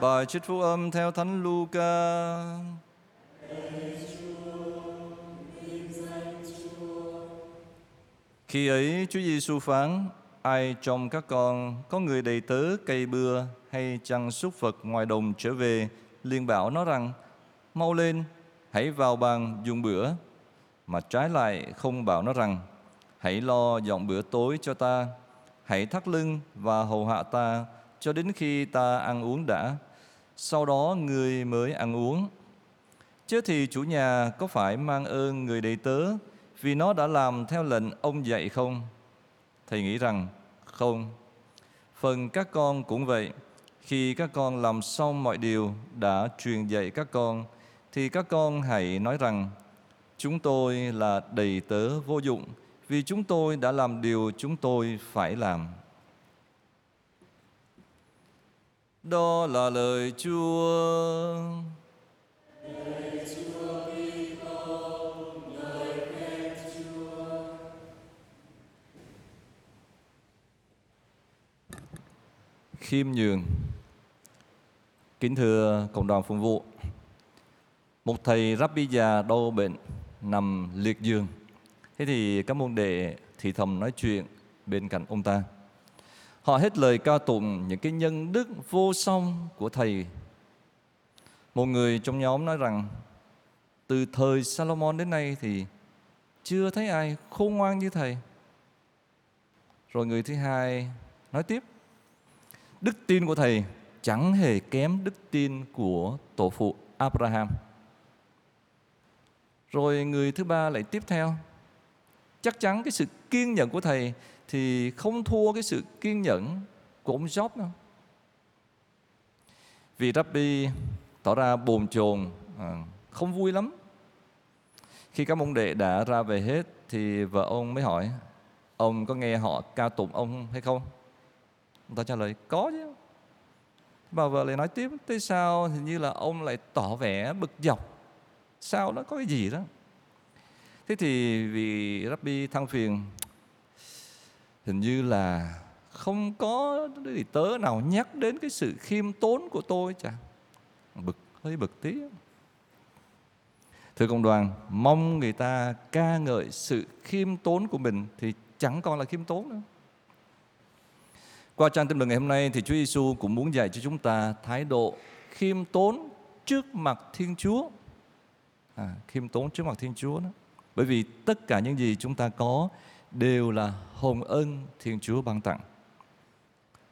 Bài trích phúc âm theo Thánh Luca. Khi ấy Chúa Giêsu phán, ai trong các con có người đầy tớ cây bưa hay chăn súc vật ngoài đồng trở về, liền bảo nó rằng, mau lên, hãy vào bàn dùng bữa. Mà trái lại không bảo nó rằng, hãy lo dọn bữa tối cho ta, hãy thắt lưng và hầu hạ ta cho đến khi ta ăn uống đã, sau đó người mới ăn uống. Chứ thì chủ nhà có phải mang ơn người đầy tớ vì nó đã làm theo lệnh ông dạy không? Thầy nghĩ rằng không. Phần các con cũng vậy. Khi các con làm xong mọi điều đã truyền dạy các con, thì các con hãy nói rằng chúng tôi là đầy tớ vô dụng vì chúng tôi đã làm điều chúng tôi phải làm. Đó là lời Chúa. khiêm nhường. Kính thưa cộng đoàn phụng vụ, một thầy rabbi già đau bệnh nằm liệt giường. Thế thì các môn đệ thì thầm nói chuyện bên cạnh ông ta họ hết lời ca tụng những cái nhân đức vô song của thầy một người trong nhóm nói rằng, từ thời Salomon đến nay thì chưa thấy ai khôn ngoan như thầy rồi người thứ hai nói tiếp, đức tin của thầy chẳng hề kém đức tin của tổ phụ Abraham. Rồi người thứ ba lại tiếp theo. Chắc chắn cái sự kiên nhẫn của thầy thì không thua cái sự kiên nhẫn của ông Job đâu. Vì Rabbi tỏ ra bồn chồn, à, không vui lắm. Khi các môn đệ đã ra về hết thì vợ ông mới hỏi, ông có nghe họ ca tụng ông hay không? Ông ta trả lời có chứ Bà vợ lại nói tiếp tại sao hình như là ông lại tỏ vẻ bực dọc Sao nó có cái gì đó Thế thì vì Rabbi thăng phiền Hình như là không có gì tớ nào nhắc đến cái sự khiêm tốn của tôi chả Bực, hơi bực tí Thưa công đoàn, mong người ta ca ngợi sự khiêm tốn của mình Thì chẳng còn là khiêm tốn nữa qua trang tin mừng ngày hôm nay thì Chúa Giêsu cũng muốn dạy cho chúng ta thái độ khiêm tốn trước mặt Thiên Chúa. À, khiêm tốn trước mặt Thiên Chúa đó. Bởi vì tất cả những gì chúng ta có đều là hồn ân Thiên Chúa ban tặng.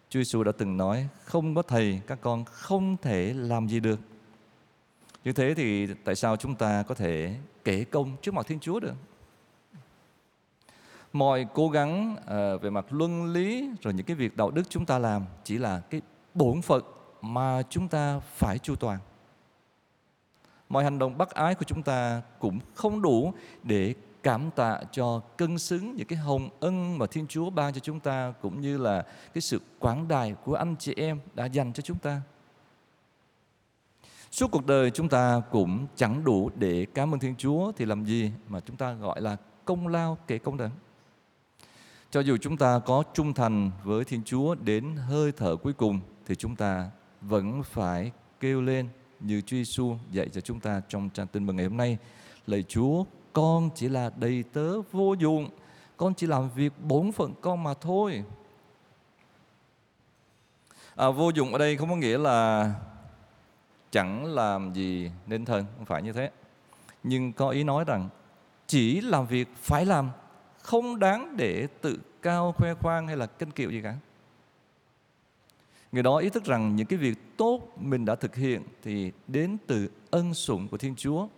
Chúa Giêsu đã từng nói không có thầy các con không thể làm gì được. Như thế thì tại sao chúng ta có thể kể công trước mặt Thiên Chúa được? mọi cố gắng uh, về mặt luân lý rồi những cái việc đạo đức chúng ta làm chỉ là cái bổn phận mà chúng ta phải chu toàn mọi hành động bác ái của chúng ta cũng không đủ để cảm tạ cho cân xứng những cái hồng ân mà Thiên Chúa ban cho chúng ta, cũng như là cái sự quảng đài của anh chị em đã dành cho chúng ta. Suốt cuộc đời chúng ta cũng chẳng đủ để cảm ơn Thiên Chúa thì làm gì mà chúng ta gọi là công lao kể công đấng. Cho dù chúng ta có trung thành với Thiên Chúa đến hơi thở cuối cùng thì chúng ta vẫn phải kêu lên như Chúa Giêsu dạy cho chúng ta trong trang tin mừng ngày hôm nay. Lạy Chúa, con chỉ là đầy tớ vô dụng, con chỉ làm việc bổn phận con mà thôi. À, vô dụng ở đây không có nghĩa là chẳng làm gì nên thân, không phải như thế. Nhưng có ý nói rằng chỉ làm việc phải làm không đáng để tự cao khoe khoang hay là kinh kiệu gì cả người đó ý thức rằng những cái việc tốt mình đã thực hiện thì đến từ ân sủng của Thiên Chúa.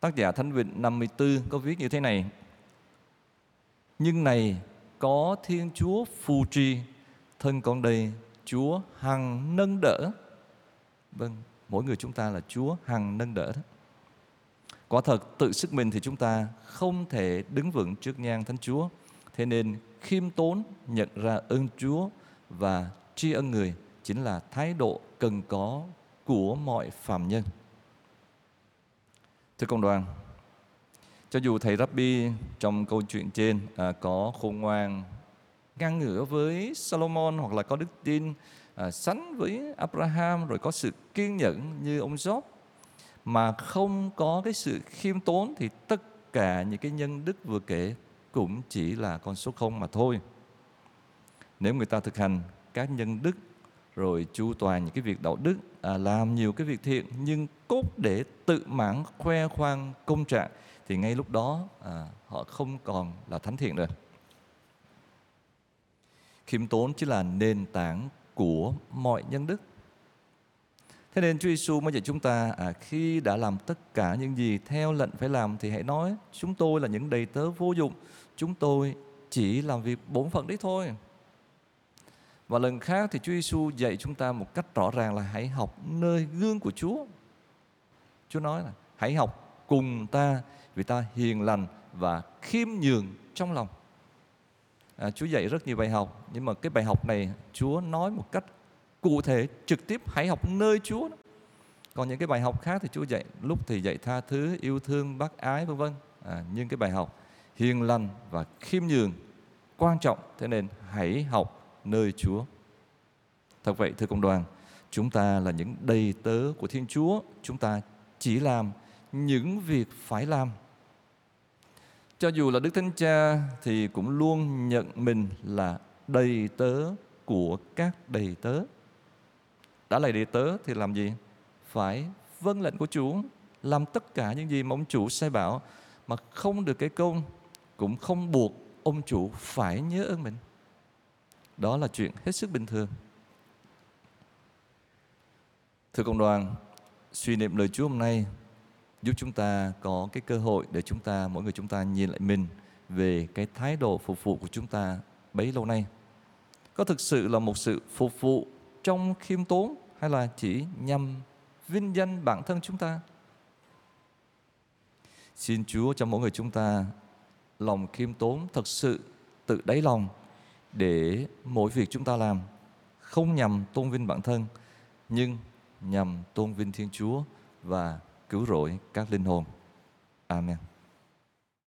Tác giả Thánh Vịnh 54 có viết như thế này. Nhưng này có Thiên Chúa phù trì, thân con đây Chúa hằng nâng đỡ. Vâng, mỗi người chúng ta là Chúa hằng nâng đỡ đó. Quả thật tự sức mình thì chúng ta không thể đứng vững trước nhan Thánh Chúa. Thế nên khiêm tốn nhận ra ơn Chúa và tri ân người chính là thái độ cần có của mọi phàm nhân. Thưa công đoàn, cho dù thầy Rabbi trong câu chuyện trên à, có khôn ngoan ngang ngửa với Solomon hoặc là có đức tin à, sánh với Abraham rồi có sự kiên nhẫn như ông Job mà không có cái sự khiêm tốn thì tất cả những cái nhân đức vừa kể cũng chỉ là con số không mà thôi. Nếu người ta thực hành các nhân đức rồi chu toàn những cái việc đạo đức, à, làm nhiều cái việc thiện nhưng cốt để tự mãn khoe khoang công trạng thì ngay lúc đó à, họ không còn là thánh thiện nữa. Khiêm tốn chỉ là nền tảng của mọi nhân đức. Thế nên Chúa Giêsu mới dạy chúng ta à, khi đã làm tất cả những gì theo lệnh phải làm thì hãy nói chúng tôi là những đầy tớ vô dụng, chúng tôi chỉ làm việc bổn phận đấy thôi. Và lần khác thì Chúa Giêsu dạy chúng ta một cách rõ ràng là hãy học nơi gương của Chúa. Chúa nói là hãy học cùng ta vì ta hiền lành và khiêm nhường trong lòng. À, Chúa dạy rất nhiều bài học nhưng mà cái bài học này Chúa nói một cách cụ thể trực tiếp hãy học nơi Chúa. Đó. Còn những cái bài học khác thì Chúa dạy lúc thì dạy tha thứ, yêu thương, bác ái vân vân. À, nhưng cái bài học hiền lành và khiêm nhường quan trọng thế nên hãy học nơi Chúa. Thật vậy thưa công đoàn, chúng ta là những đầy tớ của Thiên Chúa, chúng ta chỉ làm những việc phải làm. Cho dù là Đức Thánh Cha thì cũng luôn nhận mình là đầy tớ của các đầy tớ. Đã là đầy tớ thì làm gì? Phải vâng lệnh của Chúa, làm tất cả những gì mà ông chủ sai bảo mà không được cái công cũng không buộc ông chủ phải nhớ ơn mình. Đó là chuyện hết sức bình thường. Thưa cộng đoàn, suy niệm lời Chúa hôm nay giúp chúng ta có cái cơ hội để chúng ta mỗi người chúng ta nhìn lại mình về cái thái độ phục vụ của chúng ta bấy lâu nay. Có thực sự là một sự phục vụ trong khiêm tốn hay là chỉ nhằm vinh danh bản thân chúng ta? Xin Chúa cho mỗi người chúng ta lòng khiêm tốn thật sự tự đáy lòng để mỗi việc chúng ta làm không nhằm tôn vinh bản thân, nhưng nhằm tôn vinh Thiên Chúa và cứu rỗi các linh hồn. Amen.